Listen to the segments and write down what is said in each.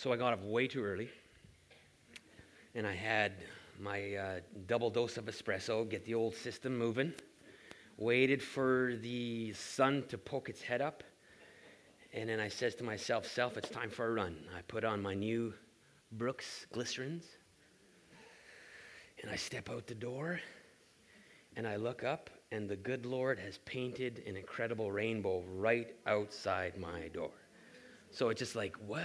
So I got up way too early, and I had my uh, double dose of espresso, get the old system moving, waited for the sun to poke its head up, and then I says to myself, Self, it's time for a run. I put on my new Brooks glycerins, and I step out the door, and I look up, and the good Lord has painted an incredible rainbow right outside my door. So it's just like, what?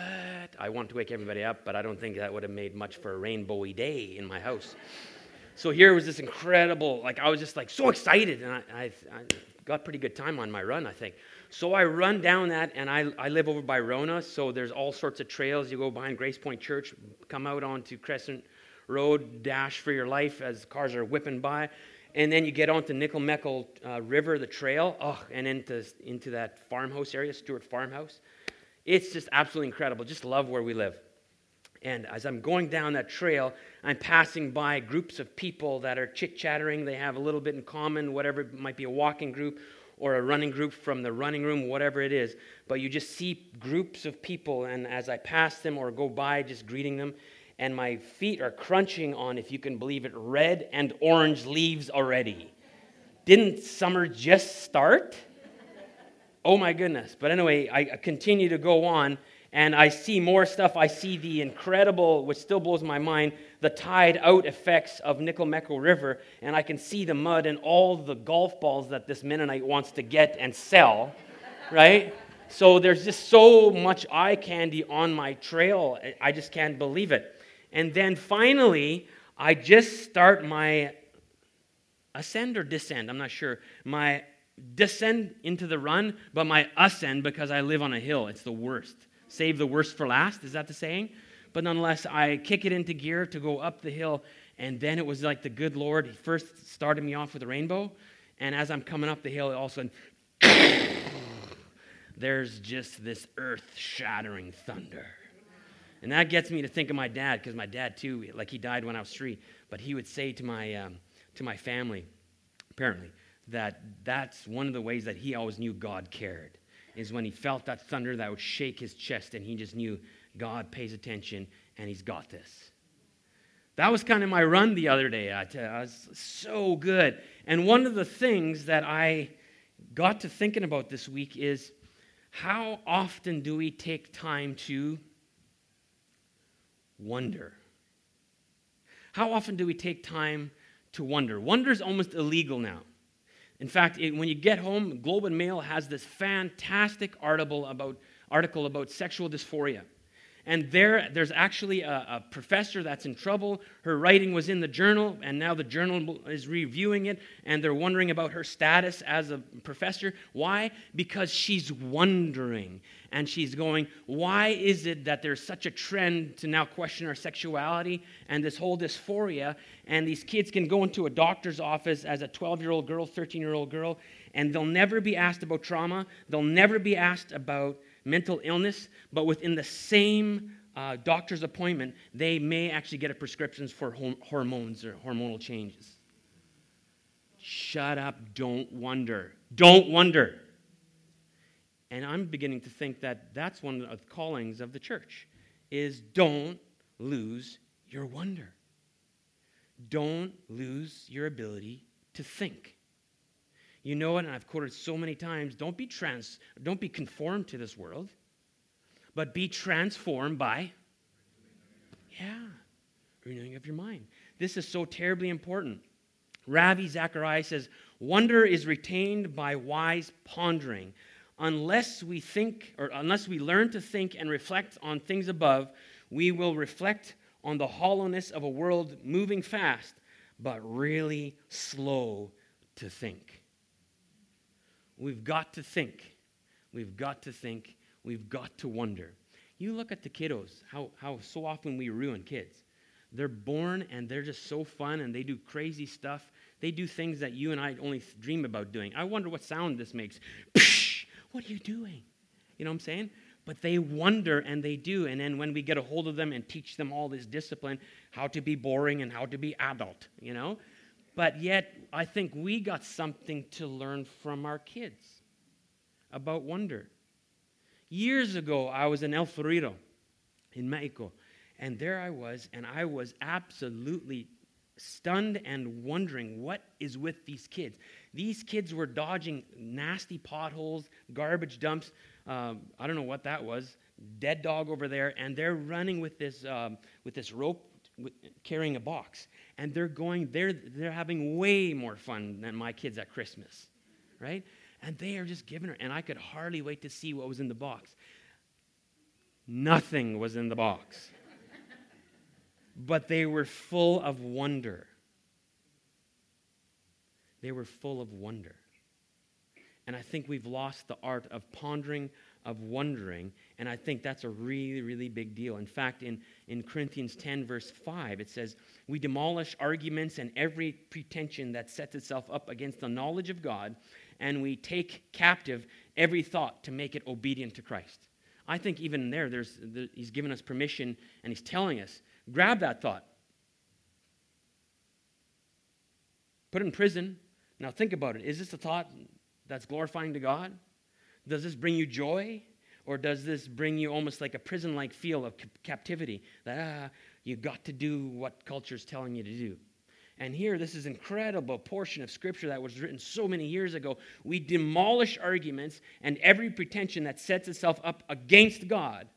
I want to wake everybody up, but I don't think that would have made much for a rainbowy day in my house. So here was this incredible, like I was just like so excited, and I, I, I got pretty good time on my run, I think. So I run down that, and I, I live over by Rona, so there's all sorts of trails. You go behind Grace Point Church, come out onto Crescent Road, dash for your life as cars are whipping by, and then you get onto Nicomekl uh, River, the trail, oh, and into, into that farmhouse area, Stewart Farmhouse. It's just absolutely incredible. Just love where we live. And as I'm going down that trail, I'm passing by groups of people that are chit chattering. They have a little bit in common, whatever it might be a walking group or a running group from the running room, whatever it is. But you just see groups of people, and as I pass them or go by, just greeting them, and my feet are crunching on, if you can believe it, red and orange leaves already. Didn't summer just start? Oh my goodness. But anyway, I continue to go on and I see more stuff. I see the incredible, which still blows my mind, the tide out effects of Nicomekl River. And I can see the mud and all the golf balls that this Mennonite wants to get and sell, right? So there's just so much eye candy on my trail. I just can't believe it. And then finally, I just start my ascend or descend, I'm not sure, my descend into the run, but my ascend because I live on a hill. It's the worst. Save the worst for last. Is that the saying? But nonetheless, I kick it into gear to go up the hill. And then it was like the good Lord. He first started me off with a rainbow. And as I'm coming up the hill, all of a sudden, there's just this earth shattering thunder. And that gets me to think of my dad, because my dad, too, like he died when I was three, but he would say to my, um, to my family, apparently, that that's one of the ways that he always knew God cared, is when he felt that thunder that would shake his chest and he just knew God pays attention and he's got this. That was kind of my run the other day. I, I was so good. And one of the things that I got to thinking about this week is how often do we take time to wonder? How often do we take time to wonder? Wonder is almost illegal now. In fact, it, when you get home, Globe and Mail has this fantastic article about, article about sexual dysphoria. And there, there's actually a, a, professor that's in trouble. Her writing was in the journal, and now the journal is reviewing it, and they're wondering about her status as a professor. Why? Because she's wondering, and she's going, Why is it that there's such a trend to now question our sexuality and this whole dysphoria? And these kids can go into a doctor's office as a 12 year old girl, 13 year old girl, and they'll never be asked about trauma, they'll never be asked about mental illness, but within the same uh, doctor's appointment, they may actually get a prescriptions for hormones or hormonal changes. Shut up, don't wonder. Don't wonder. And I'm beginning to think that that's one of the callings of the church is don't lose your wonder. Don't lose your ability to think. You know it, and I've quoted so many times don't be, trans, don't be conformed to this world, but be transformed by, yeah, renewing of your mind. This is so terribly important. Ravi Zacharias says, Wonder is retained by wise pondering. Unless we think, or unless we learn to think and reflect on things above, we will reflect on the hollowness of a world moving fast, but really slow to think. We've got to think. We've got to think. We've got to wonder. You look at the kiddos, how, how so often we ruin kids. They're born and they're just so fun and they do crazy stuff. They do things that you and I only dream about doing. I wonder what sound this makes. What are you doing? You know what I'm saying? But they wonder and they do. And then when we get a hold of them and teach them all this discipline, how to be boring and how to be adult, you know, but yet, I think we got something to learn from our kids about wonder. Years ago, I was in El Florido, in Mexico. And there I was, and I was absolutely stunned and wondering what is with these kids. These kids were dodging nasty potholes, garbage dumps. Um, I don't know what that was. Dead dog over there, and they're running with this um, with this rope, carrying a box, and they're going. They're they're having way more fun than my kids at Christmas, right? And they are just giving her. And I could hardly wait to see what was in the box. Nothing was in the box but they were full of wonder. They were full of wonder. And I think we've lost the art of pondering, of wondering, and I think that's a really, really big deal. In fact, in, in Corinthians 10, verse 5, it says, We demolish arguments and every pretension that sets itself up against the knowledge of God, and we take captive every thought to make it obedient to Christ. I think even there, there's, there, he's given us permission and he's telling us Grab that thought. Put it in prison. Now think about it. Is this a thought that's glorifying to God? Does this bring you joy? Or does this bring you almost like a prison like feel of captivity? That ah, you got to do what culture is telling you to do. And here, this is incredible portion of scripture that was written so many years ago. We demolish arguments and every pretension that sets itself up against God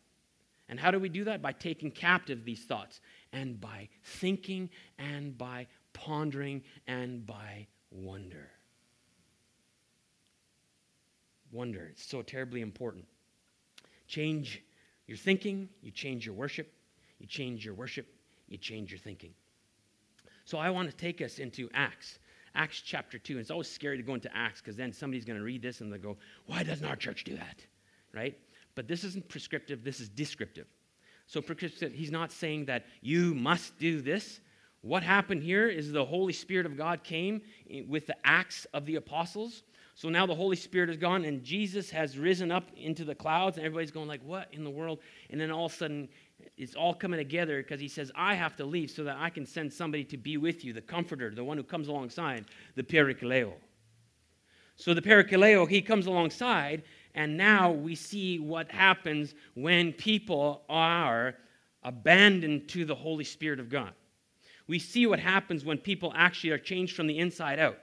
and how do we do that? By taking captive these thoughts and by thinking and by pondering and by wonder. Wonder, it's so terribly important. Change your thinking, you change your worship. You change your worship, you change your thinking. So I want to take us into Acts. Acts chapter 2. And it's always scary to go into Acts because then somebody's going to read this and they'll go, Why doesn't our church do that? Right? But this isn't prescriptive, this is descriptive. So prescriptive, he's not saying that you must do this. What happened here is the Holy Spirit of God came with the acts of the apostles. So now the Holy Spirit is gone and Jesus has risen up into the clouds and everybody's going like, "What in the world?" And then all of a sudden it's all coming together because he says, "I have to leave so that I can send somebody to be with you, the comforter, the one who comes alongside, the Parakaleo." So the Parakaleo, he comes alongside and now we see what happens when people are abandoned to the Holy Spirit of God. We see what happens when people actually are changed from the inside out.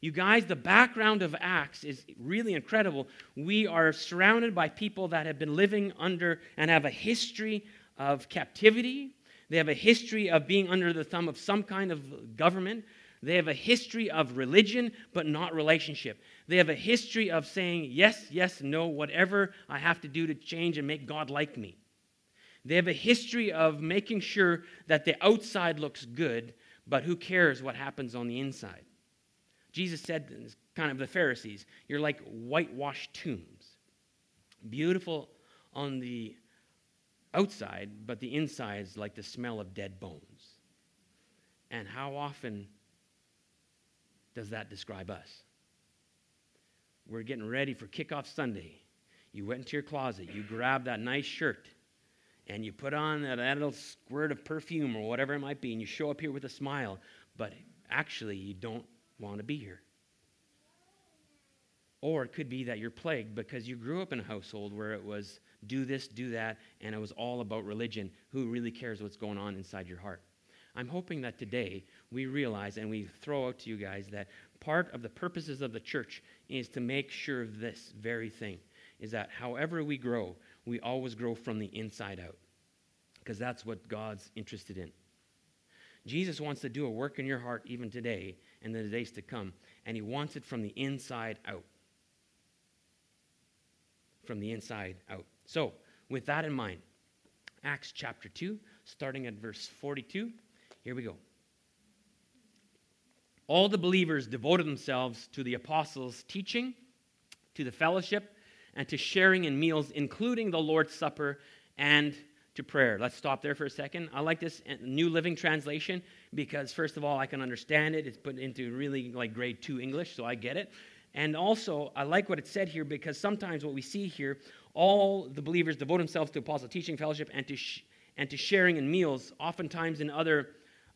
You guys, the background of Acts is really incredible. We are surrounded by people that have been living under and have a history of captivity. They have a history of being under the thumb of some kind of government. They have a history of religion, but not relationship. They have a history of saying yes, yes, no, whatever I have to do to change and make God like me. They have a history of making sure that the outside looks good, but who cares what happens on the inside? Jesus said, kind of the Pharisees, you're like whitewashed tombs. Beautiful on the outside, but the inside is like the smell of dead bones. And how often does that describe us? We're getting ready for kickoff Sunday. You went into your closet, you grabbed that nice shirt, and you put on that little squirt of perfume or whatever it might be, and you show up here with a smile, but actually you don't want to be here. Or it could be that you're plagued because you grew up in a household where it was do this, do that, and it was all about religion. Who really cares what's going on inside your heart? I'm hoping that today we realize and we throw out to you guys that part of the purposes of the church is to make sure of this very thing is that however we grow, we always grow from the inside out because that's what God's interested in. Jesus wants to do a work in your heart even today and the days to come, and he wants it from the inside out. From the inside out. So, with that in mind, Acts chapter 2, starting at verse 42. Here we go. All the believers devoted themselves to the apostles' teaching, to the fellowship, and to sharing in meals, including the Lord's Supper and to prayer. Let's stop there for a second. I like this uh, New Living Translation because, first of all, I can understand it. It's put into really like grade two English, so I get it. And also, I like what it said here because sometimes what we see here, all the believers devote themselves to apostle teaching, fellowship, and to, sh- and to sharing in meals. Oftentimes, in other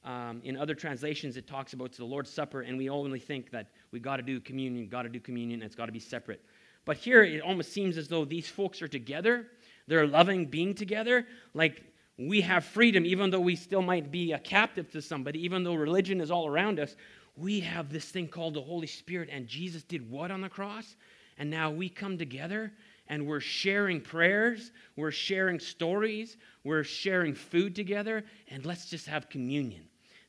um, in other translations, it talks about the Lord's Supper, and we only think that we got to do communion, got to do communion, and it's got to be separate. But here, it almost seems as though these folks are together. They're loving being together. Like we have freedom, even though we still might be a captive to somebody, even though religion is all around us. We have this thing called the Holy Spirit, and Jesus did what on the cross? And now we come together and we're sharing prayers, we're sharing stories, we're sharing food together, and let's just have communion.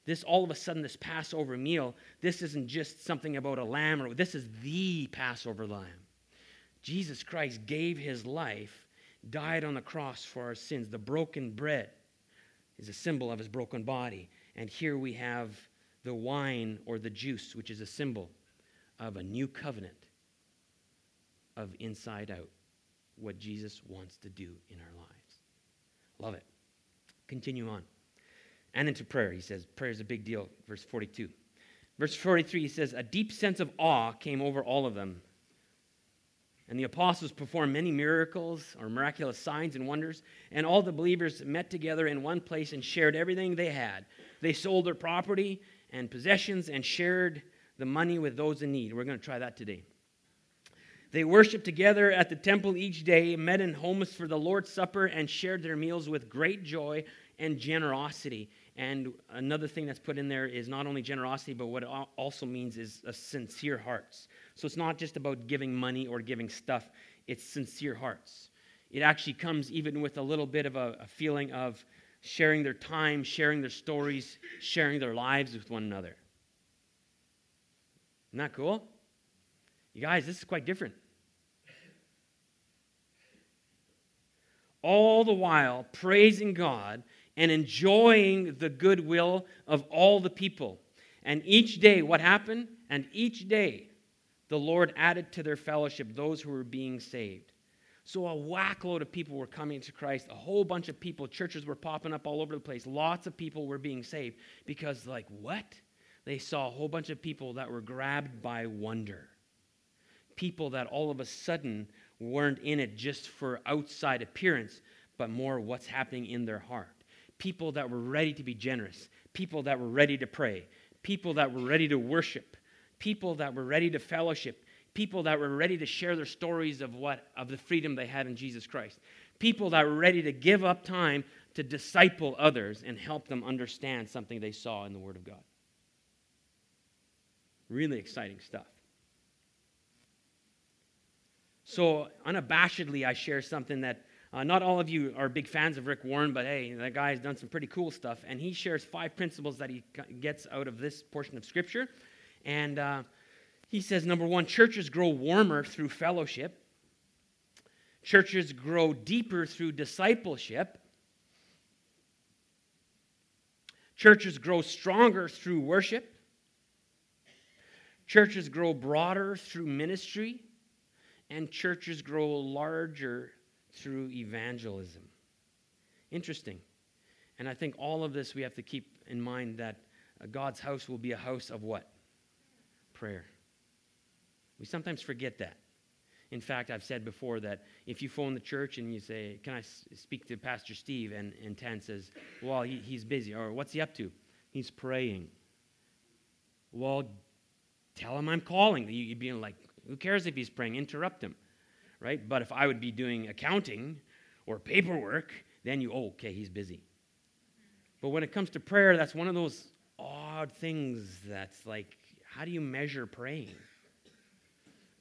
This all of a sudden, this Passover meal, this isn't just something about a lamb, or this is the Passover lamb. Jesus Christ gave his life, died on the cross for our sins. The broken bread is a symbol of his broken body. And here we have the wine or the juice, which is a symbol of a new covenant of inside out, what Jesus wants to do in our lives. Love it. Continue on. And into prayer, he says, prayer is a big deal. Verse 42. Verse 43, he says, A deep sense of awe came over all of them and the apostles performed many miracles or miraculous signs and wonders. And all the believers met together in one place and shared everything they had. They sold their property and possessions and shared the money with those in need. We're going to try that today. They worshiped together at the temple each day, met in homes for the Lord's Supper, and shared their meals with great joy and generosity. And another thing that's put in there is not only generosity, but what it also means is a sincere hearts. So it's not just about giving money or giving stuff, it's sincere hearts. It actually comes even with a little bit of a, a feeling of sharing their time, sharing their stories, sharing their lives with one another. Isn't that cool? You guys, this is quite different. All the while praising God and enjoying the goodwill of all the people. And each day, what happened? And each day, the Lord added to their fellowship those who were being saved. So a whackload of people were coming to Christ. A whole bunch of people, churches were popping up all over the place. Lots of people were being saved because, like, what? They saw a whole bunch of people that were grabbed by wonder. People that all of a sudden weren't in it just for outside appearance, but more what's happening in their heart. People that were ready to be generous. People that were ready to pray. People that were ready to worship people that were ready to fellowship, people that were ready to share their stories of what of the freedom they had in Jesus Christ. People that were ready to give up time to disciple others and help them understand something they saw in the word of God. Really exciting stuff. So, unabashedly, I share something that uh, not all of you are big fans of Rick Warren, but hey, that guy has done some pretty cool stuff. And he shares five principles that he gets out of this portion of Scripture. And uh, he says, number one, churches grow warmer through fellowship, churches grow deeper through discipleship, churches grow stronger through worship, churches grow broader through ministry, and churches grow larger through evangelism. Interesting. And I think all of this we have to keep in mind that uh, God's house will be a house of what? prayer. We sometimes forget that. In fact, I've said before that if you phone the church and you say, Can I speak to Pastor Steve? And, and Tan says, Well, he, he's busy. Or what's he up to? He's praying. Well, tell him I'm calling. You'd be like, Who cares if he's praying? Interrupt him. Right? But if I would be doing accounting or paperwork, then you, oh, okay, he's busy. But when it comes to prayer, that's one of those odd things that's like how do you measure praying?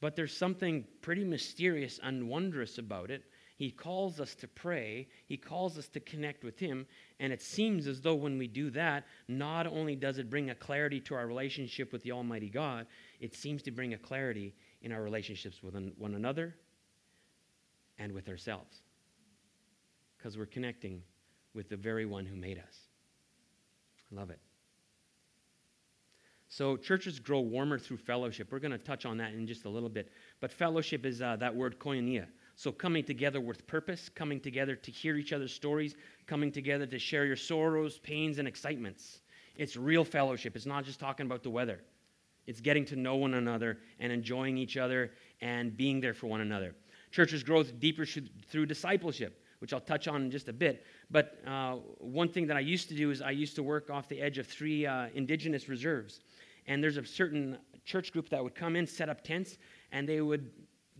But there's something pretty mysterious and wondrous about it. He calls us to pray, He calls us to connect with Him, and it seems as though when we do that, not only does it bring a clarity to our relationship with the Almighty God, it seems to bring a clarity in our relationships with one another and with ourselves. Because we're connecting with the very one who made us. I love it. So churches grow warmer through fellowship. We're going to touch on that in just a little bit. But fellowship is uh, that word koinonia. So coming together with purpose, coming together to hear each other's stories, coming together to share your sorrows, pains, and excitements. It's real fellowship. It's not just talking about the weather. It's getting to know one another and enjoying each other and being there for one another. Churches grow deeper through discipleship, which I'll touch on in just a bit. But uh, one thing that I used to do is I used to work off the edge of three uh, indigenous reserves and there's a certain church group that would come in, set up tents, and they would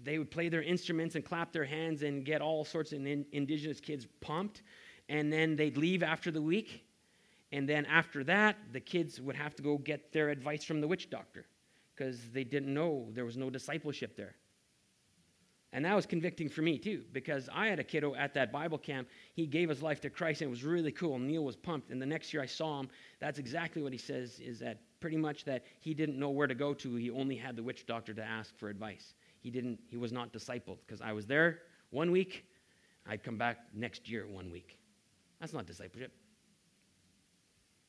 they would play their instruments and clap their hands and get all sorts of in, indigenous kids pumped. and then they'd leave after the week. And then after that, the kids would have to go get their advice from the witch doctor because they didn't know there was no discipleship there. And that was convicting for me too, because I had a kiddo at that Bible camp. He gave his life to Christ, and it was really cool. Neil was pumped. And the next year I saw him, that's exactly what he says is that pretty much that he didn't know where to go to. He only had the witch doctor to ask for advice. He didn't, he was not discipled because I was there one week, I'd come back next year one week. That's not discipleship.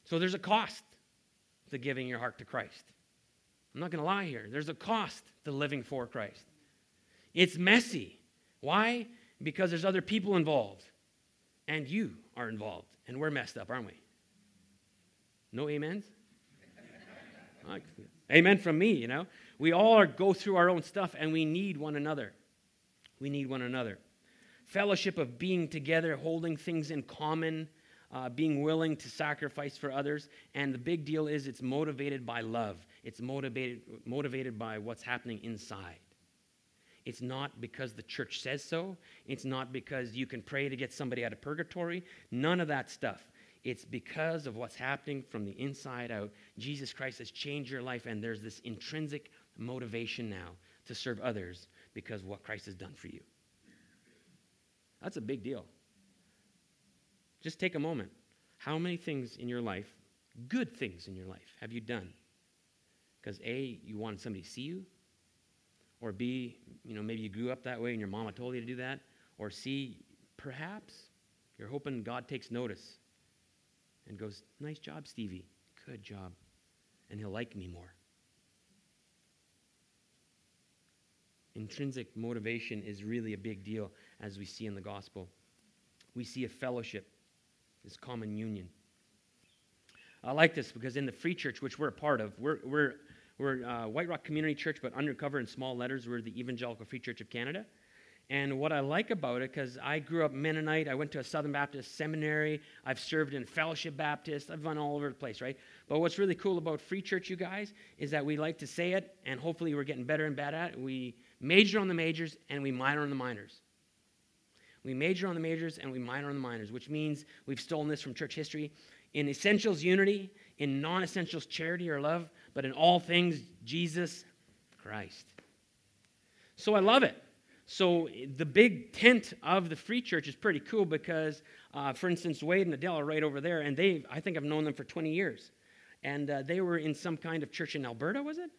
So there's a cost to giving your heart to Christ. I'm not going to lie here. There's a cost to living for Christ. It's messy. Why? Because there's other people involved. And you are involved. And we're messed up, aren't we? No amens? Amen from me, you know. We all are, go through our own stuff and we need one another. We need one another. Fellowship of being together, holding things in common, uh, being willing to sacrifice for others. And the big deal is it's motivated by love, it's motivated, motivated by what's happening inside. It's not because the church says so. It's not because you can pray to get somebody out of purgatory. None of that stuff. It's because of what's happening from the inside out. Jesus Christ has changed your life, and there's this intrinsic motivation now to serve others because what Christ has done for you. That's a big deal. Just take a moment. How many things in your life, good things in your life, have you done? Because A, you wanted somebody to see you, or B, you know, maybe you grew up that way and your mama told you to do that. Or C, perhaps you're hoping God takes notice and goes, Nice job, Stevie. Good job. And he'll like me more. Intrinsic motivation is really a big deal as we see in the gospel. We see a fellowship, this common union. I like this because in the free church, which we're a part of, we're, we're we're uh, White Rock Community Church, but undercover in small letters, we're the Evangelical Free Church of Canada. And what I like about it, because I grew up Mennonite, I went to a Southern Baptist seminary, I've served in Fellowship Baptist, I've run all over the place, right? But what's really cool about Free Church, you guys, is that we like to say it, and hopefully we're getting better and better at it. We major on the majors and we minor on the minors. We major on the majors and we minor on the minors, which means we've stolen this from church history. In essentials, unity. In non essentials, charity or love but in all things, Jesus Christ. So I love it. So the big tent of the free church is pretty cool because, uh, for instance, Wade and Adele are right over there, and they, I think I've known them for 20 years. And uh, they were in some kind of church in Alberta, was it?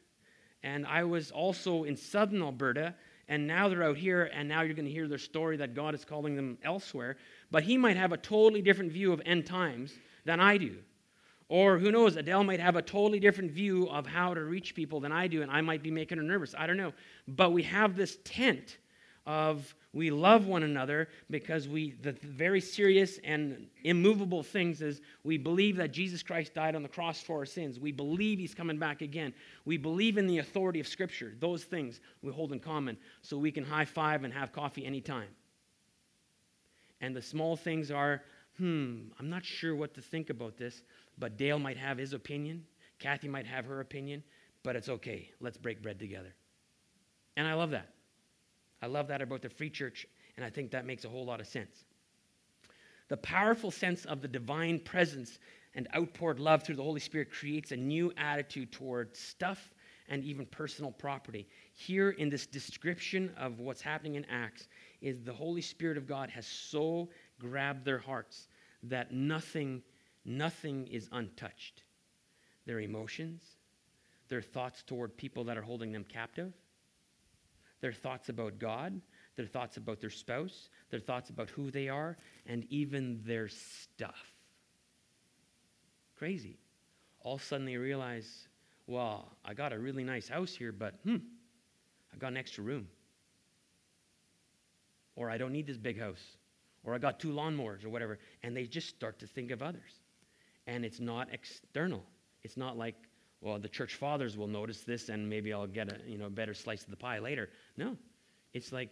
And I was also in southern Alberta, and now they're out here, and now you're going to hear their story that God is calling them elsewhere. But he might have a totally different view of end times than I do. Or who knows, Adele might have a totally different view of how to reach people than I do, and I might be making her nervous. I don't know. But we have this tent of we love one another because we the, very serious and immovable things is we believe that Jesus Christ died on the cross for our sins. We believe he's coming back again. We believe in the authority of Scripture. Those things we hold in common so we can high five and have coffee anytime. And the small things are, hmm, I'm not sure what to think about this. But Dale might have his opinion, Kathy might have her opinion, but it's okay. Let's break bread together. And I love that. I love that about the free church, and I think that makes a whole lot of sense. The powerful sense of the divine presence and outpoured love through the Holy Spirit creates a new attitude toward stuff and even personal property. Here in this description of what's happening in Acts is the Holy Spirit of God has so grabbed their hearts that nothing Nothing is untouched. Their emotions, their thoughts toward people that are holding them captive, their thoughts about God, their thoughts about their spouse, their thoughts about who they are, and even their stuff. Crazy. All of a sudden they realize, well, I got a really nice house here, but hmm, I got an extra room. Or I don't need this big house. Or I got two lawnmowers or whatever. And they just start to think of others and it's not external. It's not like, well, the church fathers will notice this and maybe I'll get a you know, better slice of the pie later. No. It's like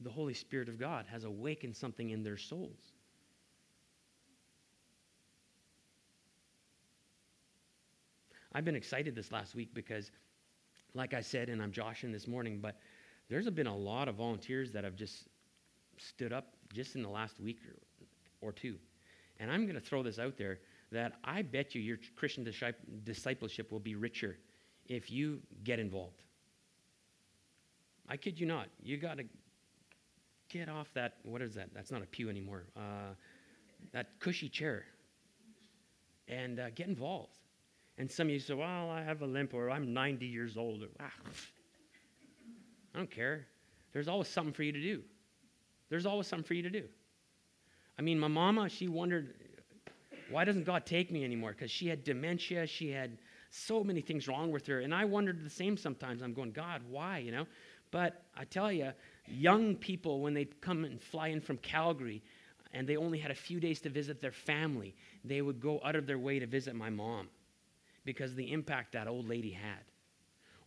the Holy Spirit of God has awakened something in their souls. I've been excited this last week because, like I said, and I'm joshing this morning, but there's been a lot of volunteers that have just stood up just in the last week or two. And I'm going to throw this out there that I bet you your Christian discipleship will be richer if you get involved. I kid you not. You got to get off that, what is that? That's not a pew anymore. Uh, that cushy chair. And uh, get involved. And some of you say, well, I have a limp or I'm 90 years old. Or, ah, I don't care. There's always something for you to do. There's always something for you to do. I mean, my mama, she wondered, why doesn't God take me anymore? Because she had dementia, she had so many things wrong with her. And I wondered the same sometimes. I'm going, God, why? You know? But I tell you, young people, when they come and fly in from Calgary and they only had a few days to visit their family, they would go out of their way to visit my mom because the impact that old lady had.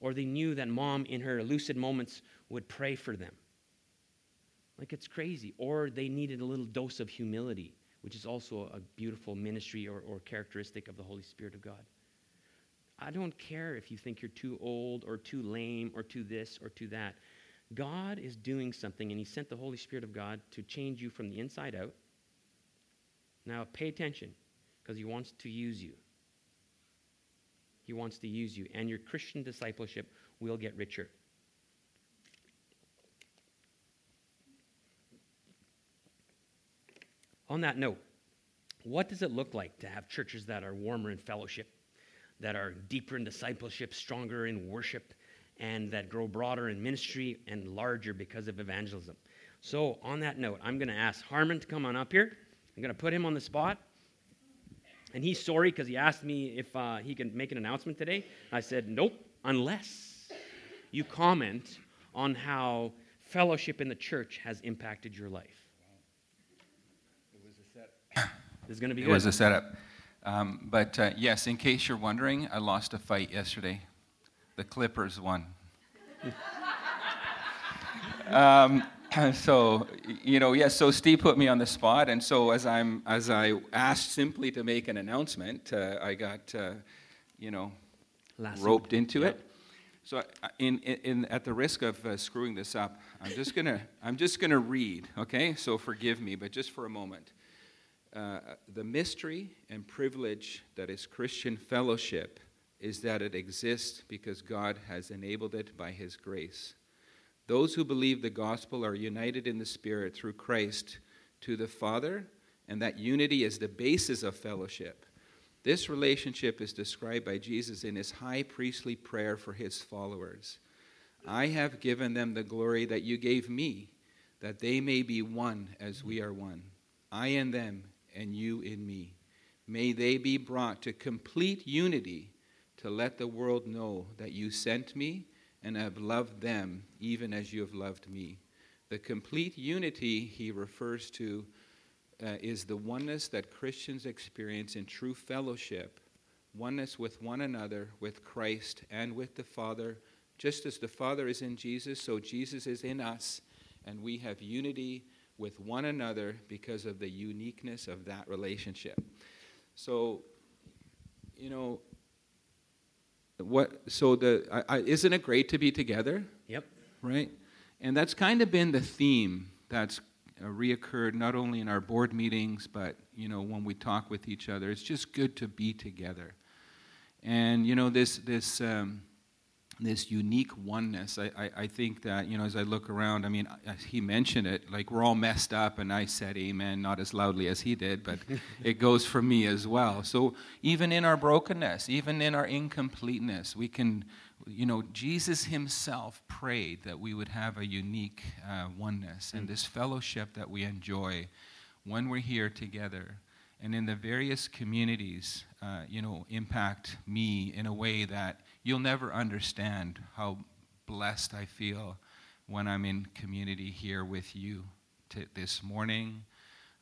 Or they knew that mom, in her lucid moments, would pray for them. Like it's crazy. Or they needed a little dose of humility, which is also a beautiful ministry or, or characteristic of the Holy Spirit of God. I don't care if you think you're too old or too lame or too this or too that. God is doing something, and He sent the Holy Spirit of God to change you from the inside out. Now, pay attention because He wants to use you. He wants to use you, and your Christian discipleship will get richer. On that note, what does it look like to have churches that are warmer in fellowship, that are deeper in discipleship, stronger in worship, and that grow broader in ministry and larger because of evangelism? So, on that note, I'm going to ask Harmon to come on up here. I'm going to put him on the spot. And he's sorry because he asked me if uh, he can make an announcement today. I said, nope, unless you comment on how fellowship in the church has impacted your life. This is going to be it good. was a setup. Um, but uh, yes, in case you're wondering, I lost a fight yesterday. The Clippers won. um, so you know, yes. So Steve put me on the spot, and so as I'm as I asked simply to make an announcement, uh, I got uh, you know roped into yep. it. So, in, in, at the risk of uh, screwing this up, I'm just gonna I'm just gonna read. Okay, so forgive me, but just for a moment. Uh, the mystery and privilege that is Christian fellowship is that it exists because God has enabled it by His grace. Those who believe the gospel are united in the Spirit through Christ to the Father, and that unity is the basis of fellowship. This relationship is described by Jesus in his high priestly prayer for his followers. I have given them the glory that you gave me, that they may be one as we are one. I and them, and you in me. May they be brought to complete unity to let the world know that you sent me and have loved them even as you have loved me. The complete unity he refers to uh, is the oneness that Christians experience in true fellowship, oneness with one another, with Christ, and with the Father. Just as the Father is in Jesus, so Jesus is in us, and we have unity with one another because of the uniqueness of that relationship. So, you know, what? So the I, I, isn't it great to be together? Yep. Right, and that's kind of been the theme that's uh, reoccurred not only in our board meetings, but you know when we talk with each other. It's just good to be together, and you know this this. Um, this unique oneness. I, I, I, think that, you know, as I look around, I mean, he mentioned it, like we're all messed up, and I said amen, not as loudly as he did, but it goes for me as well. So even in our brokenness, even in our incompleteness, we can, you know, Jesus himself prayed that we would have a unique uh, oneness and mm. this fellowship that we enjoy when we're here together and in the various communities, uh, you know, impact me in a way that you'll never understand how blessed I feel when I'm in community here with you t- this morning.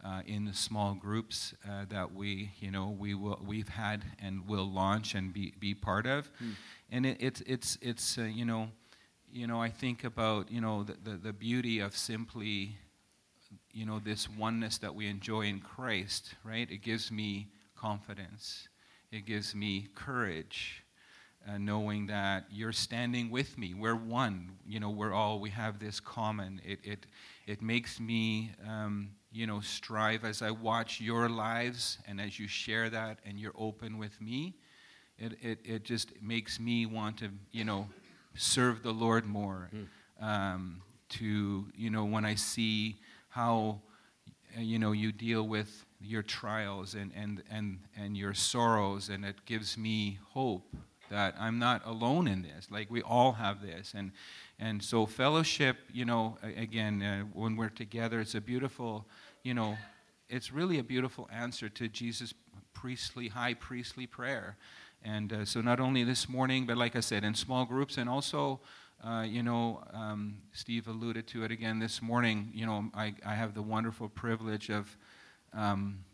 Uh, in the small groups uh, that we, you know, we will, we've had and will launch and be, be part of, hmm. and it, it's it's it's uh, you know, you know, I think about you know the, the, the beauty of simply, you know, this oneness that we enjoy in Christ, right? It gives me confidence, it gives me courage, uh, knowing that you're standing with me. We're one. You know, we're all, we have this common. It, it, it makes me, um, you know, strive as I watch your lives and as you share that and you're open with me. It, it, it just makes me want to, you know, serve the Lord more. Mm. Um, to, you know, when I see how, you know, you deal with your trials and, and, and, and your sorrows, and it gives me hope that I'm not alone in this. Like we all have this. And, and so, fellowship, you know, again, uh, when we're together, it's a beautiful, you know, it's really a beautiful answer to Jesus' priestly, high priestly prayer. And uh, so, not only this morning, but like I said, in small groups, and also, uh, you know, um, Steve alluded to it again this morning. You know, I, I have the wonderful privilege of um,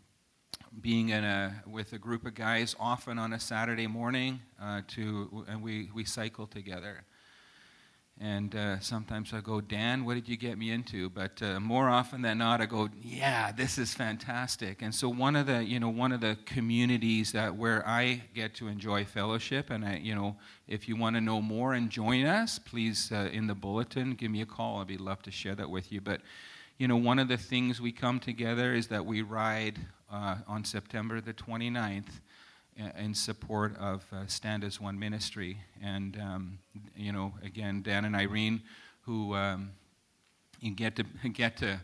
being in a, with a group of guys often on a Saturday morning uh, to, and we, we cycle together. And uh, sometimes I go, Dan, what did you get me into? But uh, more often than not, I go, yeah, this is fantastic. And so one of the, you know, one of the communities that where I get to enjoy fellowship, and I, you know, if you want to know more and join us, please uh, in the bulletin, give me a call. I'd be love to share that with you. But you know, one of the things we come together is that we ride uh, on September the 29th in support of uh, Stand as One Ministry. And, um, you know, again, Dan and Irene, who um, get to, get to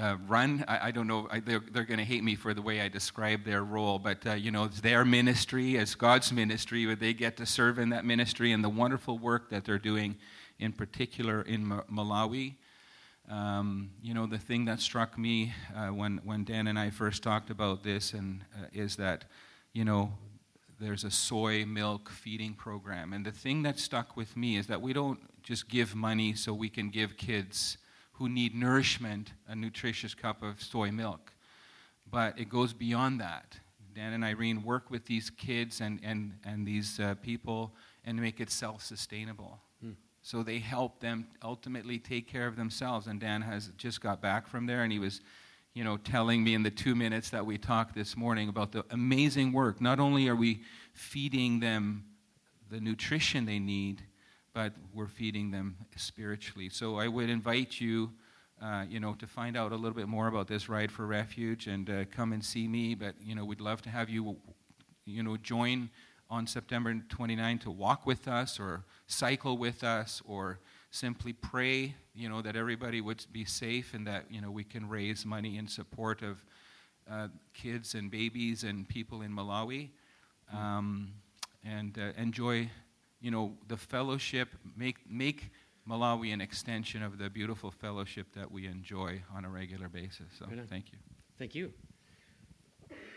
uh, run. I, I, don't know, I, they're, they're going to hate me for the way I describe their role, but, uh, you know, it's their ministry as God's ministry, where they get to serve in that ministry and the wonderful work that they're doing, in particular in Malawi. Um, you know, the thing that struck me uh, when, when Dan and I first talked about this and, uh, is that, you know, there's a soy milk feeding program. And the thing that stuck with me is that we don't just give money so we can give kids who need nourishment a nutritious cup of soy milk. But it goes beyond that. Dan and Irene work with these kids and, and, and these uh, people and make it self sustainable. So they help them ultimately take care of themselves. And Dan has just got back from there, and he was, you know, telling me in the two minutes that we talked this morning about the amazing work. Not only are we feeding them the nutrition they need, but we're feeding them spiritually. So I would invite you, uh, you know, to find out a little bit more about this Ride for Refuge and uh, come and see me. But you know, we'd love to have you, you know, join on September 29 to walk with us or cycle with us or simply pray, you know, that everybody would be safe and that, you know, we can raise money in support of uh, kids and babies and people in Malawi. Um, and uh, enjoy, you know, the fellowship, make, make Malawi an extension of the beautiful fellowship that we enjoy on a regular basis. So thank you. Thank you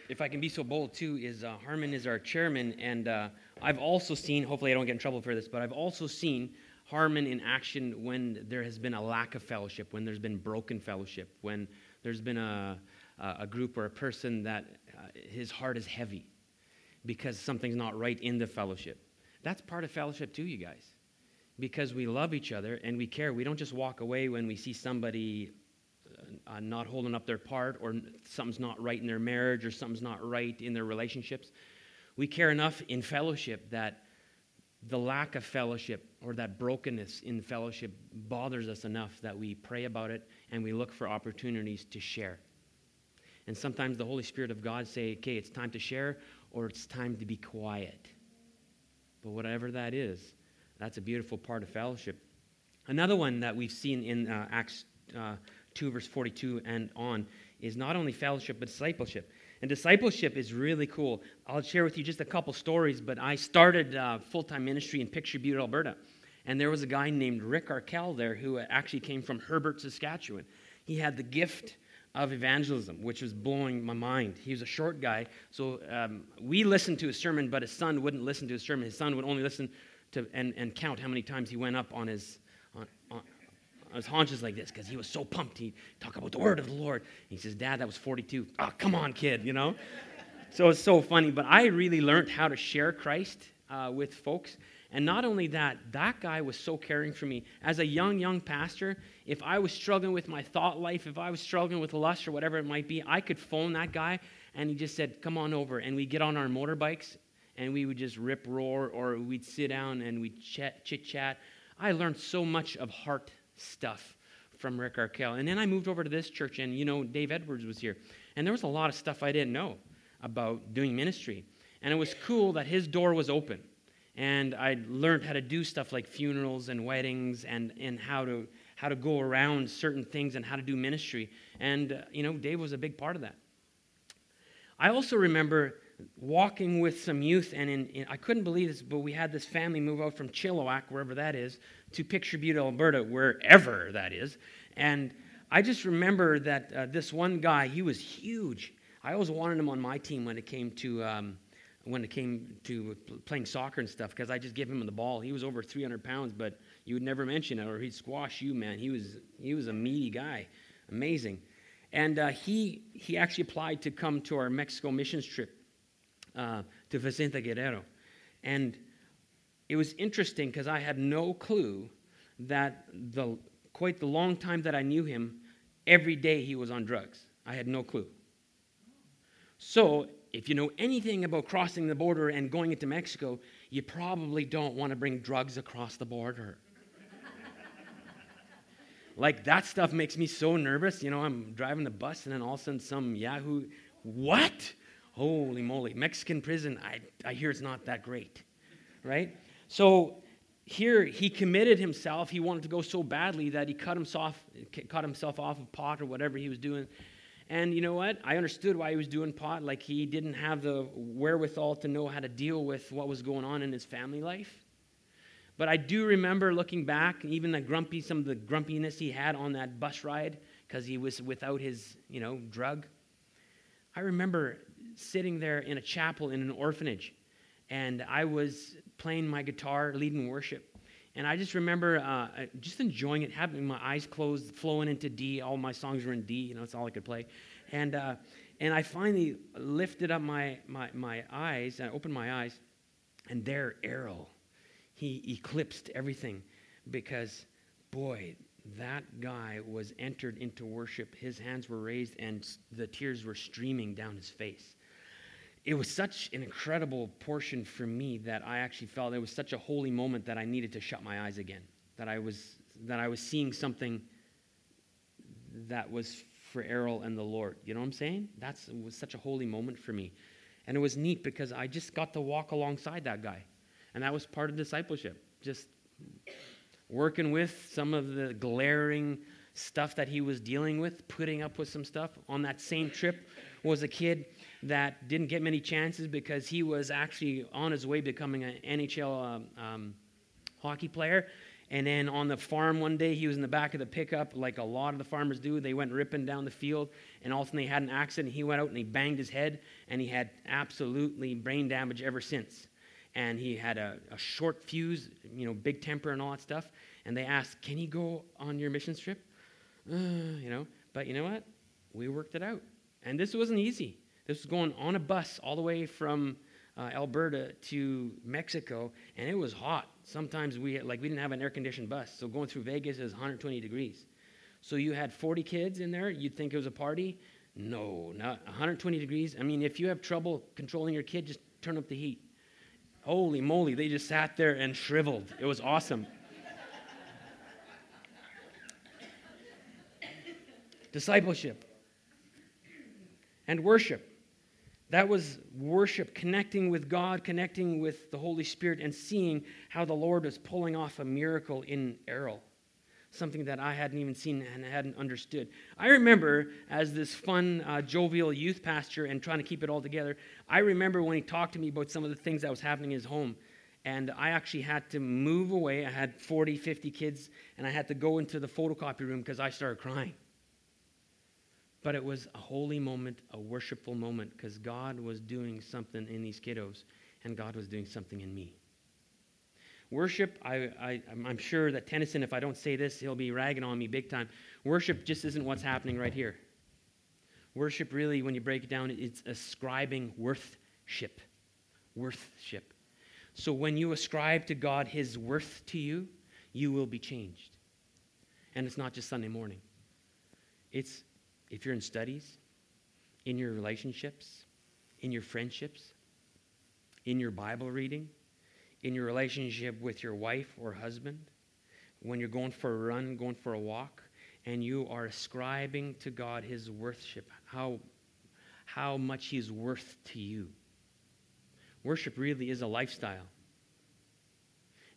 if I can be so bold too, is uh, Harmon is our chairman, and uh, I've also seen. Hopefully, I don't get in trouble for this, but I've also seen Harmon in action when there has been a lack of fellowship, when there's been broken fellowship, when there's been a a group or a person that uh, his heart is heavy because something's not right in the fellowship. That's part of fellowship too, you guys, because we love each other and we care. We don't just walk away when we see somebody uh, not holding up their part or something's not right in their marriage or something's not right in their relationships. We care enough in fellowship that the lack of fellowship or that brokenness in fellowship bothers us enough that we pray about it and we look for opportunities to share. And sometimes the Holy Spirit of God say, "Okay, it's time to share or it's time to be quiet." But whatever that is, that's a beautiful part of fellowship. Another one that we've seen in uh, Acts uh, 2, verse 42 and on, is not only fellowship, but discipleship. And discipleship is really cool. I'll share with you just a couple stories, but I started uh, full time ministry in Picture Butte, Alberta. And there was a guy named Rick Arkell there who actually came from Herbert, Saskatchewan. He had the gift of evangelism, which was blowing my mind. He was a short guy, so um, we listened to his sermon, but his son wouldn't listen to his sermon. His son would only listen to and, and count how many times he went up on his his haunches like this because he was so pumped. He'd talk about the word of the Lord. He says, Dad, that was 42. Oh, come on, kid, you know? so it's so funny. But I really learned how to share Christ uh, with folks. And not only that, that guy was so caring for me. As a young, young pastor, if I was struggling with my thought life, if I was struggling with lust or whatever it might be, I could phone that guy and he just said, Come on over. And we'd get on our motorbikes and we would just rip roar or we'd sit down and we'd chit chat. I learned so much of heart stuff from Rick Arkell. And then I moved over to this church, and you know, Dave Edwards was here. And there was a lot of stuff I didn't know about doing ministry. And it was cool that his door was open. And I learned how to do stuff like funerals and weddings and, and how, to, how to go around certain things and how to do ministry. And, uh, you know, Dave was a big part of that. I also remember walking with some youth, and in, in, I couldn't believe this, but we had this family move out from Chilliwack, wherever that is, to Picture Butte, Alberta, wherever that is. And I just remember that uh, this one guy, he was huge. I always wanted him on my team when it came to um, when it came to playing soccer and stuff because I just give him the ball. He was over 300 pounds, but you would never mention it or he'd squash you, man. He was he was a meaty guy, amazing. And uh, he he actually applied to come to our Mexico missions trip uh, to Vicente Guerrero, and it was interesting because I had no clue that the quite the long time that I knew him, every day he was on drugs. I had no clue. So, if you know anything about crossing the border and going into Mexico, you probably don't want to bring drugs across the border. like, that stuff makes me so nervous. You know, I'm driving the bus and then all of a sudden some Yahoo, what? Holy moly. Mexican prison, I, I hear it's not that great, right? So, here he committed himself. He wanted to go so badly that he cut himself, cut himself off of pot or whatever he was doing and you know what? I understood why he was doing pot. Like he didn't have the wherewithal to know how to deal with what was going on in his family life. But I do remember looking back, even the grumpy, some of the grumpiness he had on that bus ride because he was without his, you know, drug. I remember sitting there in a chapel in an orphanage, and I was playing my guitar, leading worship. And I just remember uh, just enjoying it, having my eyes closed, flowing into D. All my songs were in D, you know, that's all I could play. And, uh, and I finally lifted up my, my, my eyes, I opened my eyes, and there, Errol, he eclipsed everything because, boy, that guy was entered into worship. His hands were raised, and the tears were streaming down his face it was such an incredible portion for me that I actually felt it was such a holy moment that I needed to shut my eyes again. That I was that I was seeing something that was for Errol and the Lord. You know what I'm saying? That's was such a holy moment for me. And it was neat because I just got to walk alongside that guy. And that was part of discipleship. Just working with some of the glaring stuff that he was dealing with, putting up with some stuff. On that same trip was a kid that didn't get many chances because he was actually on his way becoming an NHL um, um, hockey player. And then on the farm one day, he was in the back of the pickup, like a lot of the farmers do. They went ripping down the field, and all of a sudden they had an accident. He went out and he banged his head, and he had absolutely brain damage ever since. And he had a, a short fuse, you know, big temper and all that stuff. And they asked, "Can he go on your mission trip?" Uh, you know, but you know what? We worked it out, and this wasn't easy. This was going on a bus all the way from uh, Alberta to Mexico, and it was hot. Sometimes we like we didn't have an air conditioned bus, so going through Vegas is 120 degrees. So you had 40 kids in there. You'd think it was a party. No, not 120 degrees. I mean, if you have trouble controlling your kid, just turn up the heat. Holy moly, they just sat there and shriveled. It was awesome. Discipleship and worship. That was worship, connecting with God, connecting with the Holy Spirit, and seeing how the Lord was pulling off a miracle in Errol. Something that I hadn't even seen and hadn't understood. I remember, as this fun, uh, jovial youth pastor and trying to keep it all together, I remember when he talked to me about some of the things that was happening in his home. And I actually had to move away. I had 40, 50 kids, and I had to go into the photocopy room because I started crying. But it was a holy moment, a worshipful moment, because God was doing something in these kiddos, and God was doing something in me. Worship, I, I'm sure that Tennyson, if I don't say this, he'll be ragging on me big time. Worship just isn't what's happening right here. Worship, really, when you break it down, it's ascribing worthship. Worthship. So when you ascribe to God his worth to you, you will be changed. And it's not just Sunday morning, it's if you're in studies, in your relationships, in your friendships, in your Bible reading, in your relationship with your wife or husband, when you're going for a run, going for a walk, and you are ascribing to God his worship, how, how much he's worth to you. Worship really is a lifestyle.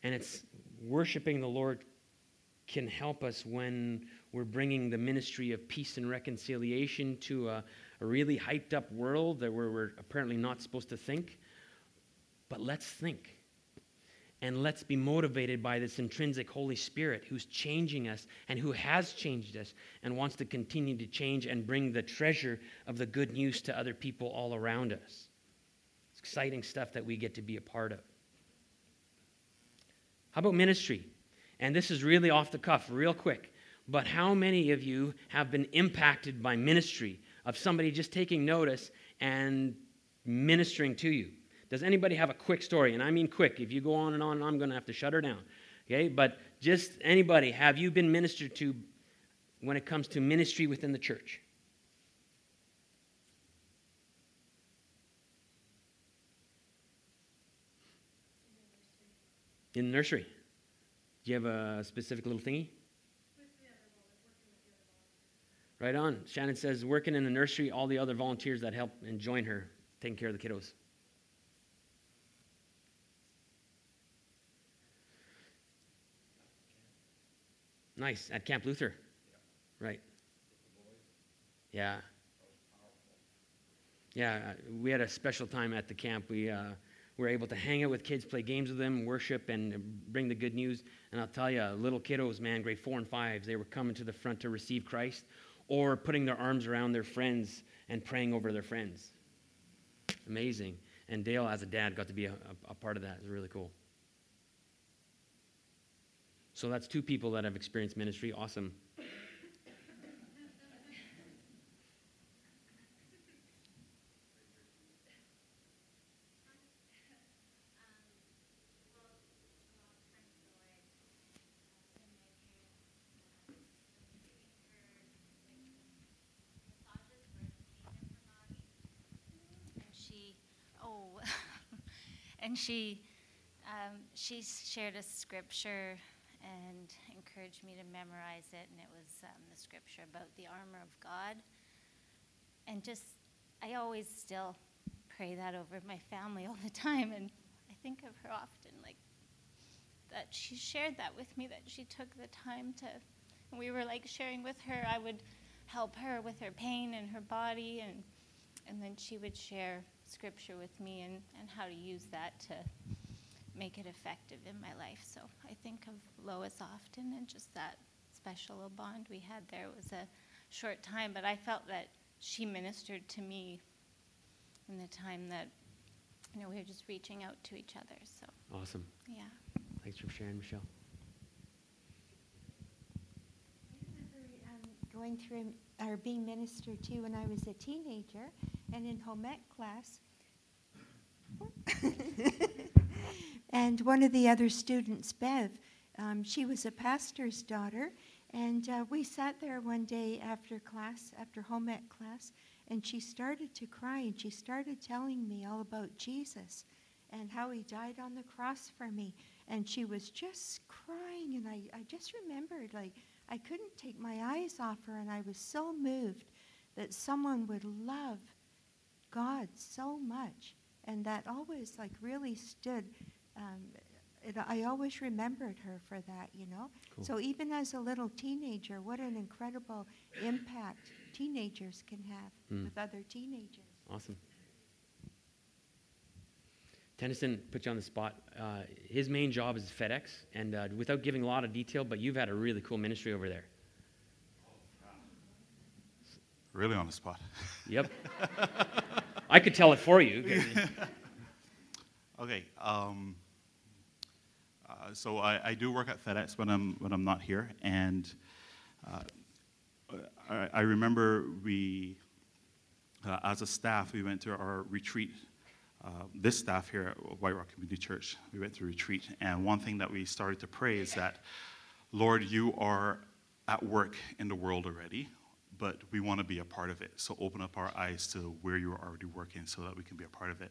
And it's worshiping the Lord can help us when we're bringing the ministry of peace and reconciliation to a, a really hyped up world that where we're apparently not supposed to think. But let's think. And let's be motivated by this intrinsic Holy Spirit who's changing us and who has changed us and wants to continue to change and bring the treasure of the good news to other people all around us. It's exciting stuff that we get to be a part of. How about ministry? And this is really off the cuff, real quick. But how many of you have been impacted by ministry of somebody just taking notice and ministering to you? Does anybody have a quick story? And I mean quick. If you go on and on, I'm going to have to shut her down. Okay? But just anybody, have you been ministered to when it comes to ministry within the church? In the nursery. Do you have a specific little thingy? Right on. Shannon says, working in the nursery, all the other volunteers that help and join her taking care of the kiddos. Nice. At Camp Luther. Right. Yeah. Yeah, we had a special time at the camp. We uh, were able to hang out with kids, play games with them, worship, and bring the good news. And I'll tell you, little kiddos, man, grade four and fives, they were coming to the front to receive Christ or putting their arms around their friends and praying over their friends. Amazing. And Dale, as a dad, got to be a, a, a part of that. It was really cool. So that's two people that have experienced ministry. Awesome. and she um, she shared a scripture and encouraged me to memorize it, and it was um, the scripture about the armor of God. And just, I always still pray that over my family all the time, and I think of her often, like that she shared that with me, that she took the time to, we were like sharing with her. I would help her with her pain and her body, and and then she would share scripture with me and, and how to use that to make it effective in my life. So I think of Lois often and just that special bond we had there. It was a short time, but I felt that she ministered to me in the time that you know we were just reaching out to each other. So awesome. Yeah. Thanks for sharing, Michelle. I remember um, going through or being ministered to when I was a teenager, and in home ec class. And one of the other students, Bev, um, she was a pastor's daughter, and uh, we sat there one day after class, after home ec class, and she started to cry, and she started telling me all about Jesus and how he died on the cross for me. And she was just crying, and I, I just remembered, like, I couldn't take my eyes off her, and I was so moved that someone would love God so much. And that always, like, really stood. Um, it, I always remembered her for that, you know? Cool. So even as a little teenager, what an incredible impact teenagers can have Mm. with other teenagers. Awesome. Tennyson put you on the spot. Uh, his main job is FedEx, and uh, without giving a lot of detail, but you've had a really cool ministry over there. Really on the spot. Yep. I could tell it for you. Okay. Um, uh, so I, I do work at FedEx when I'm when I'm not here, and uh, I, I remember we, uh, as a staff, we went to our retreat. Uh, this staff here at White Rock Community Church, we went to retreat, and one thing that we started to pray is that, Lord, you are at work in the world already, but we want to be a part of it. So open up our eyes to where you are already working, so that we can be a part of it.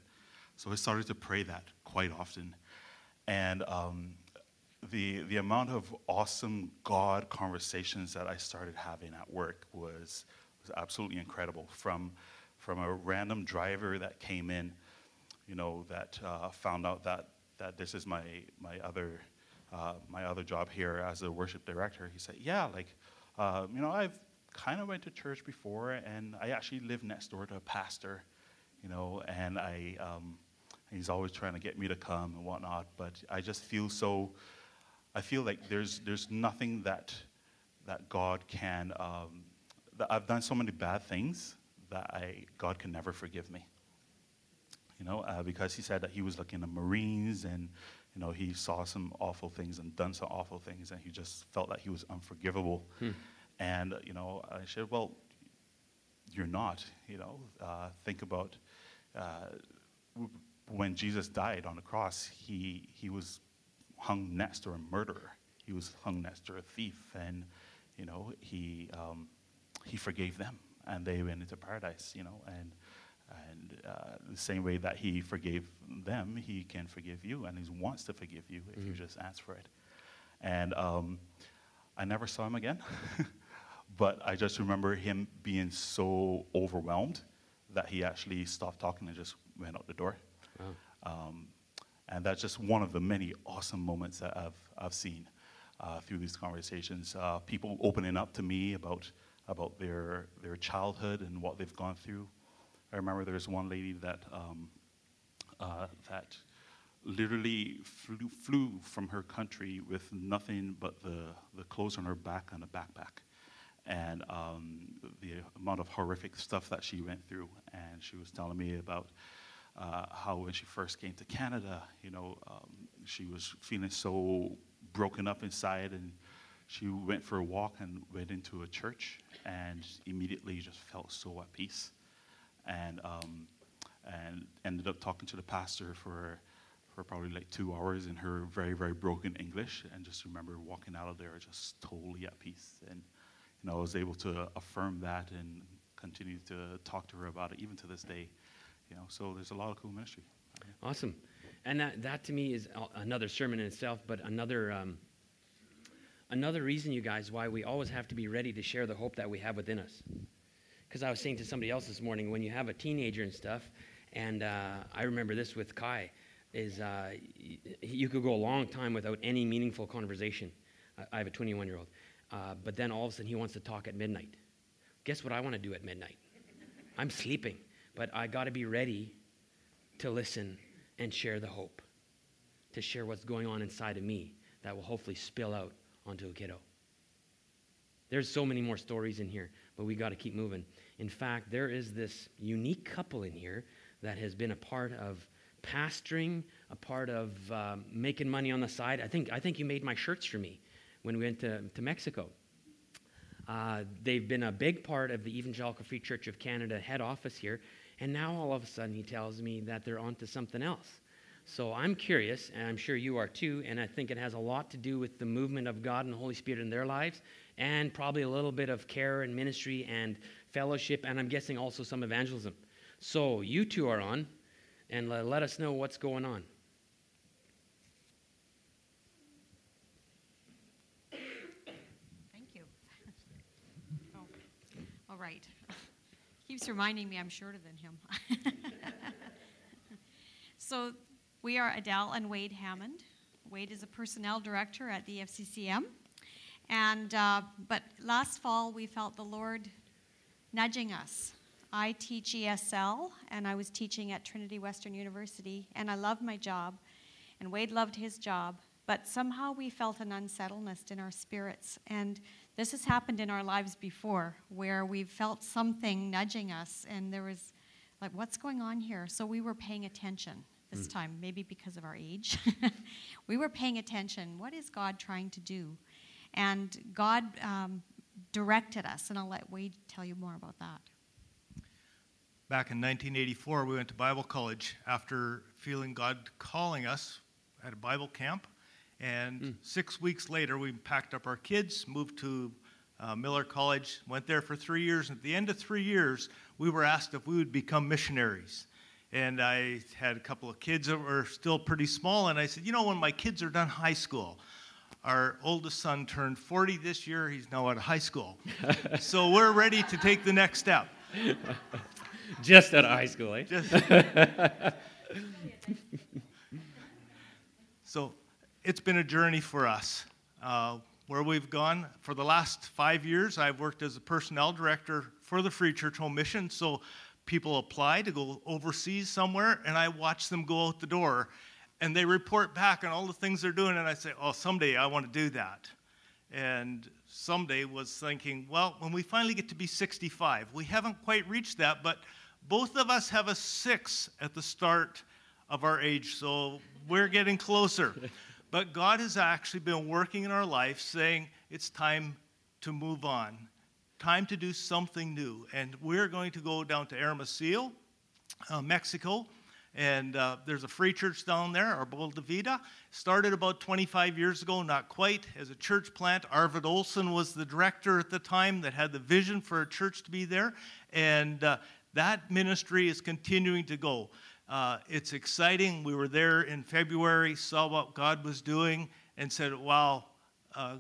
So I started to pray that quite often. And um, the, the amount of awesome God conversations that I started having at work was, was absolutely incredible. From, from a random driver that came in, you know, that uh, found out that, that this is my, my, other, uh, my other job here as a worship director. He said, yeah, like, uh, you know, I've kind of went to church before, and I actually live next door to a pastor, you know, and I, um, he's always trying to get me to come and whatnot, but I just feel so I feel like there's, there's nothing that, that God can, um, that I've done so many bad things that I, God can never forgive me. You know, uh, because he said that he was like in the Marines and, you know, he saw some awful things and done some awful things and he just felt that he was unforgivable. Hmm. And, you know, I said, well, you're not, you know. Uh, think about uh, when Jesus died on the cross, he, he was hung next to a murderer. He was hung next to a thief, and you know he um, he forgave them, and they went into paradise. You know, and and uh, the same way that he forgave them, he can forgive you, and he wants to forgive you if mm-hmm. you just ask for it. And um, I never saw him again, but I just remember him being so overwhelmed that he actually stopped talking and just went out the door. Wow. Um, and that's just one of the many awesome moments that I've, I've seen uh, through these conversations. Uh, people opening up to me about, about their, their childhood and what they've gone through. I remember there's one lady that, um, uh, that literally flew, flew from her country with nothing but the, the clothes on her back and a backpack. And um, the amount of horrific stuff that she went through. And she was telling me about uh, how when she first came to Canada, you know, um, she was feeling so broken up inside, and she went for a walk and went into a church, and immediately just felt so at peace, and um, and ended up talking to the pastor for for probably like two hours in her very very broken English, and just remember walking out of there just totally at peace, and you know I was able to affirm that and continue to talk to her about it even to this day you know, so there's a lot of cool ministry. Awesome. And that, that to me is another sermon in itself, but another, um, another reason, you guys, why we always have to be ready to share the hope that we have within us. Because I was saying to somebody else this morning, when you have a teenager and stuff, and uh, I remember this with Kai, is uh, you could go a long time without any meaningful conversation. I have a 21 year old. Uh, but then all of a sudden he wants to talk at midnight. Guess what I want to do at midnight? I'm sleeping. But I got to be ready to listen and share the hope, to share what's going on inside of me that will hopefully spill out onto a kiddo. There's so many more stories in here, but we got to keep moving. In fact, there is this unique couple in here that has been a part of pastoring, a part of um, making money on the side. I think, I think you made my shirts for me when we went to, to Mexico. Uh, they've been a big part of the Evangelical Free Church of Canada head office here, and now all of a sudden he tells me that they're onto something else. So I'm curious, and I'm sure you are too, and I think it has a lot to do with the movement of God and the Holy Spirit in their lives, and probably a little bit of care and ministry and fellowship, and I'm guessing also some evangelism. So you two are on, and let us know what's going on. Thank you. Oh, all right keeps reminding me I'm shorter than him. so we are Adele and Wade Hammond. Wade is a personnel director at the FCCM. And, uh, but last fall, we felt the Lord nudging us. I teach ESL, and I was teaching at Trinity Western University, and I loved my job, and Wade loved his job, but somehow we felt an unsettledness in our spirits. And this has happened in our lives before, where we've felt something nudging us, and there was like, what's going on here? So we were paying attention this mm. time, maybe because of our age. we were paying attention. What is God trying to do? And God um, directed us, and I'll let Wade tell you more about that. Back in 1984, we went to Bible college after feeling God calling us at a Bible camp. And mm. six weeks later, we packed up our kids, moved to uh, Millar College, went there for three years. And at the end of three years, we were asked if we would become missionaries. And I had a couple of kids that were still pretty small, and I said, You know, when my kids are done high school, Our oldest son turned 40 this year. He's now out of high school. so we're ready to take the next step. Just out of high school, eh? Just- so it's been a journey for us. Uh, where we've gone for the last five years, I've worked as a personnel director for the Free Church Home Mission. So people apply to go overseas somewhere, and I watch them go out the door, and they report back on all the things they're doing, and I say, "Oh, someday I want to do that." And someday was thinking, well, when we finally get to be 65, we haven't quite reached that, but both of us have a six at the start of our age, so we're getting closer. but God has actually been working in our life saying it's time to move on, time to do something new. And we're going to go down to Hermosillo, uh, Mexico. And uh, there's a free church down there, Arbol de Vida. Started about 25 years ago, not quite, as a church plant. Arvid Olson was the director at the time that had the vision for a church to be there. And uh, that ministry is continuing to go. Uh, it's exciting. We were there in February, saw what God was doing, and said, wow, uh,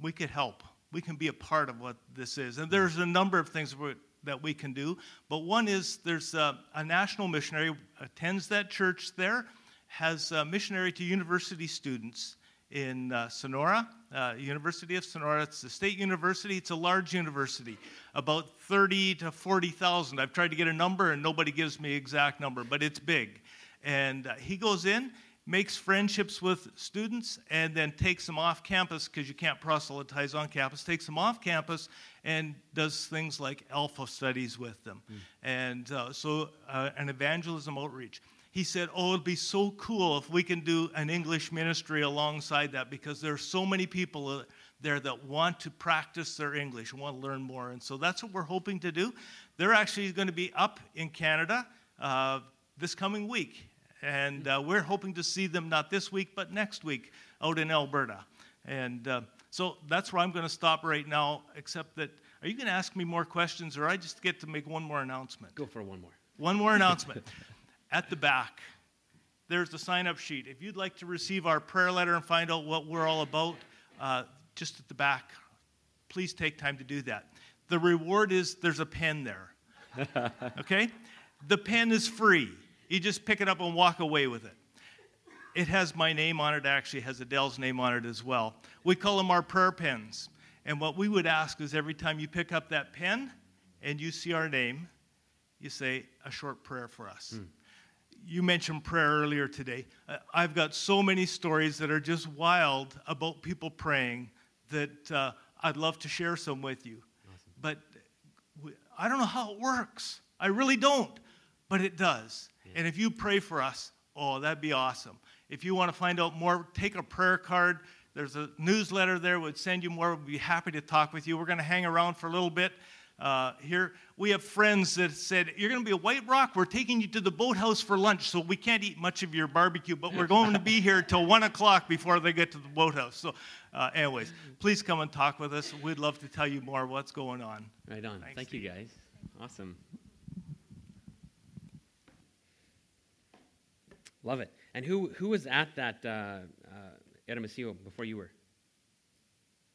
we could help. We can be a part of what this is. And there's a number of things that we can do. But one is there's a, a national missionary attends that church there, has a missionary to university students in uh, Sonora, uh, University of Sonora. It's a state university. It's a large university, about 30 to 40,000. I've tried to get a number and nobody gives me exact number, but it's big. And uh, he goes in, makes friendships with students, and then takes them off campus because you can't proselytize on campus. Takes them off campus and does things like alpha studies with them, and uh, so uh, an evangelism outreach he said, Oh, it'd be so cool if we can do an English ministry alongside that because there are so many people uh, there that want to practice their English and want to learn more. And so that's what we're hoping to do. They're actually going to be up in Canada uh, this coming week. And uh, we're hoping to see them not this week, but next week out in Alberta. And uh, so that's where I'm going to stop right now, except that, are you going to ask me more questions or I just get to make one more announcement? Go for one more. One more announcement. At the back, there's the sign up sheet. If you'd like to receive our prayer letter and find out what we're all about, uh, just at the back, please take time to do that. The reward is there's a pen there. okay? The pen is free. You just pick it up and walk away with it. It has my name on it, actually, it has Adele's name on it as well. We call them our prayer pens. And what we would ask is every time you pick up that pen and you see our name, you say a short prayer for us. You mentioned prayer earlier today. Uh, I've got so many stories that are just wild about people praying that uh, I'd love to share some with you. But I don't know how it works. I really don't, but it does. And if you pray for us, oh, that'd be awesome. If you want to find out more, take a prayer card. There's a newsletter there We'd send you more. We'd be happy to talk with you. We're going to hang around for a little bit. Uh, here we have friends that said you're going to be a White Rock. We're taking you to the boathouse for lunch, so we can't eat much of your barbecue, but we're going to be here till one o'clock before they get to the boathouse. So, uh, anyways, please come and talk with us. We'd love to tell you more what's going on. Right on. Thanks, Thank you, guys. Awesome. Love it. And who who was at that uh, uh, Hermosillo before you were?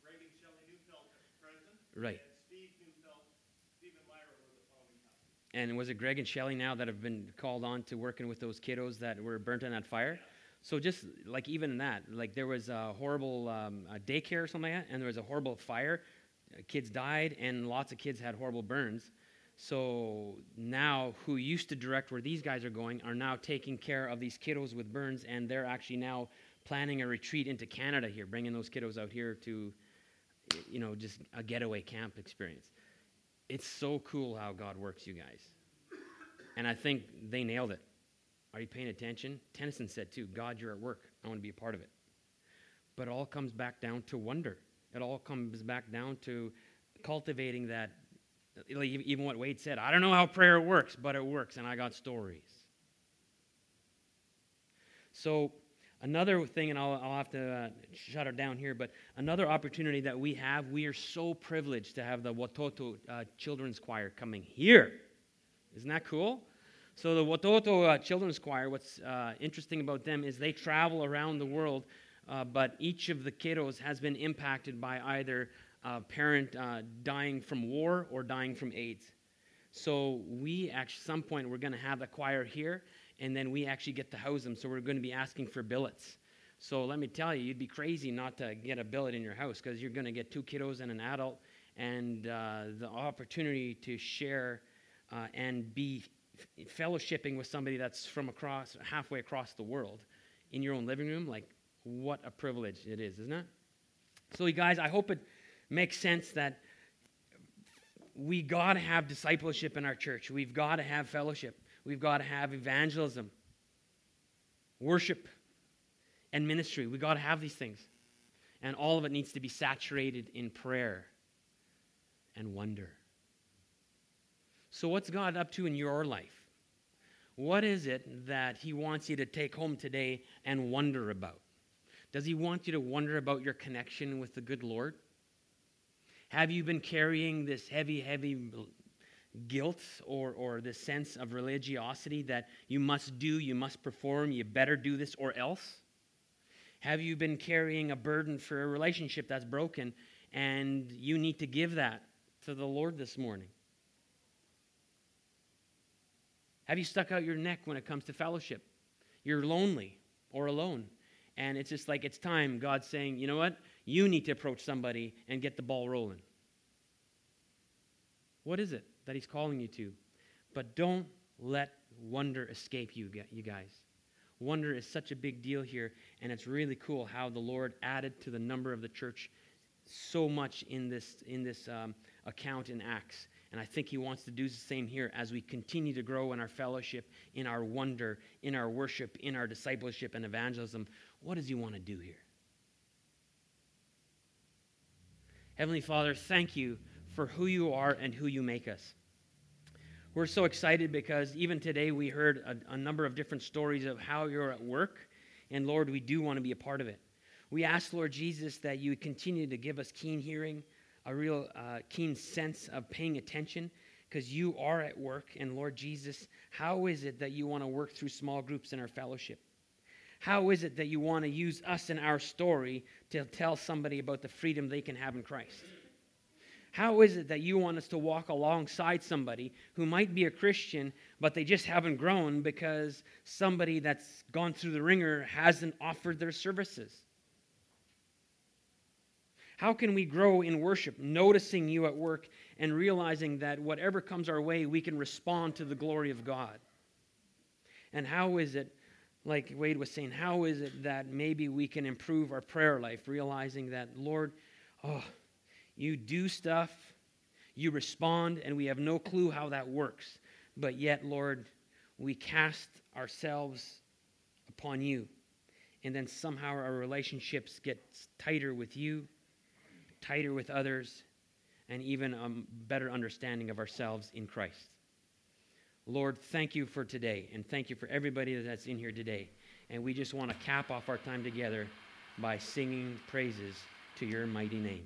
Greg and Shelley Neufeld present, Right. and Steve Neufeld, Steve and Myra were the following time. And was it Greg and Shelly now that have been called on to working with those kiddos that were burnt in that fire? So just like even that, like there was a horrible um, a daycare or something like that, and there was a horrible fire. Kids died, and lots of kids had horrible burns. So now, who used to direct where these guys are going are now taking care of these kiddos with burns, and they're actually now planning a retreat into Canada here, bringing those kiddos out here to, you know, just a getaway camp experience. It's so cool how God works, you guys. And I think they nailed it. Are you paying attention? Tennyson said too, God, you're at work. I want to be a part of it. But it all comes back down to wonder. It all comes back down to cultivating that. Even what Wade said, I don't know how prayer works, but it works, and I got stories. So, another thing, and I'll, I'll have to uh, shut it down here, but another opportunity that we have, we are so privileged to have the Watoto uh, Children's Choir coming here. Isn't that cool? So the Watoto uh, Children's Choir, what's uh, interesting about them is they travel around the world uh, but each of the kiddos has been impacted by either a parent uh, dying from war or dying from AIDS. So we at some point we're going to have a choir here, and then we actually get to house them. So we're going to be asking for billets. So let me tell you, you'd be crazy not to get a billet in your house because you're going to get two kiddos and an adult, and uh, the opportunity to share uh, and be fellowshipping with somebody that's from across halfway across the world in your own living room. Like, what a privilege it is, isn't it? So, you guys, I hope it makes sense that we got to have discipleship in our church. We've got to have fellowship. We've got to have evangelism, worship, and ministry. We've got to have these things. And all of it needs to be saturated in prayer and wonder. So, what's God up to in your life? What is it that He wants you to take home today and wonder about? Does He want you to wonder about your connection with the good Lord? Have you been carrying this heavy, heavy guilt or, or this sense of religiosity that you must do, you must perform, you better do this or else? Have you been carrying a burden for a relationship that's broken and you need to give that to the Lord this morning? Have you stuck out your neck when it comes to fellowship? You're lonely or alone. And it's just like it's time. God's saying, you know what? You need to approach somebody and get the ball rolling. What is it that He's calling you to? But don't let wonder escape you, you guys. Wonder is such a big deal here, and it's really cool how the Lord added to the number of the church so much in this, in this um, account in Acts. And I think He wants to do the same here as we continue to grow in our fellowship, in our wonder, in our worship, in our discipleship and evangelism. What does He want to do here? Heavenly Father, thank you for who you are and who you make us. We're so excited because even today we heard a, a, number of different stories of how you're at work, and Lord, we do want to be a part of it. We ask, Lord Jesus, that you continue to give us keen hearing, a real uh, keen sense of paying attention, because you are at work. And Lord Jesus, how is it that you want to work through small groups in our fellowship? How is it that you want to use us and our story to tell somebody about the freedom they can have in Christ? How is it that you want us to walk alongside somebody who might be a Christian, but they just haven't grown because somebody that's gone through the ringer hasn't offered their services? How can we grow in worship, noticing you at work and realizing that whatever comes our way, we can respond to the glory of God? And how is it like Wade was saying, how is it that maybe we can improve our prayer life, realizing that, Lord, oh, you do stuff, you respond, and we have no clue how that works. But yet, Lord, we cast ourselves upon you. And then somehow our relationships get tighter with you, tighter with others, and even a better understanding of ourselves in Christ. Lord, thank you for today, and thank you for everybody that's in here today. And we just want to cap off our time together by singing praises to your mighty name.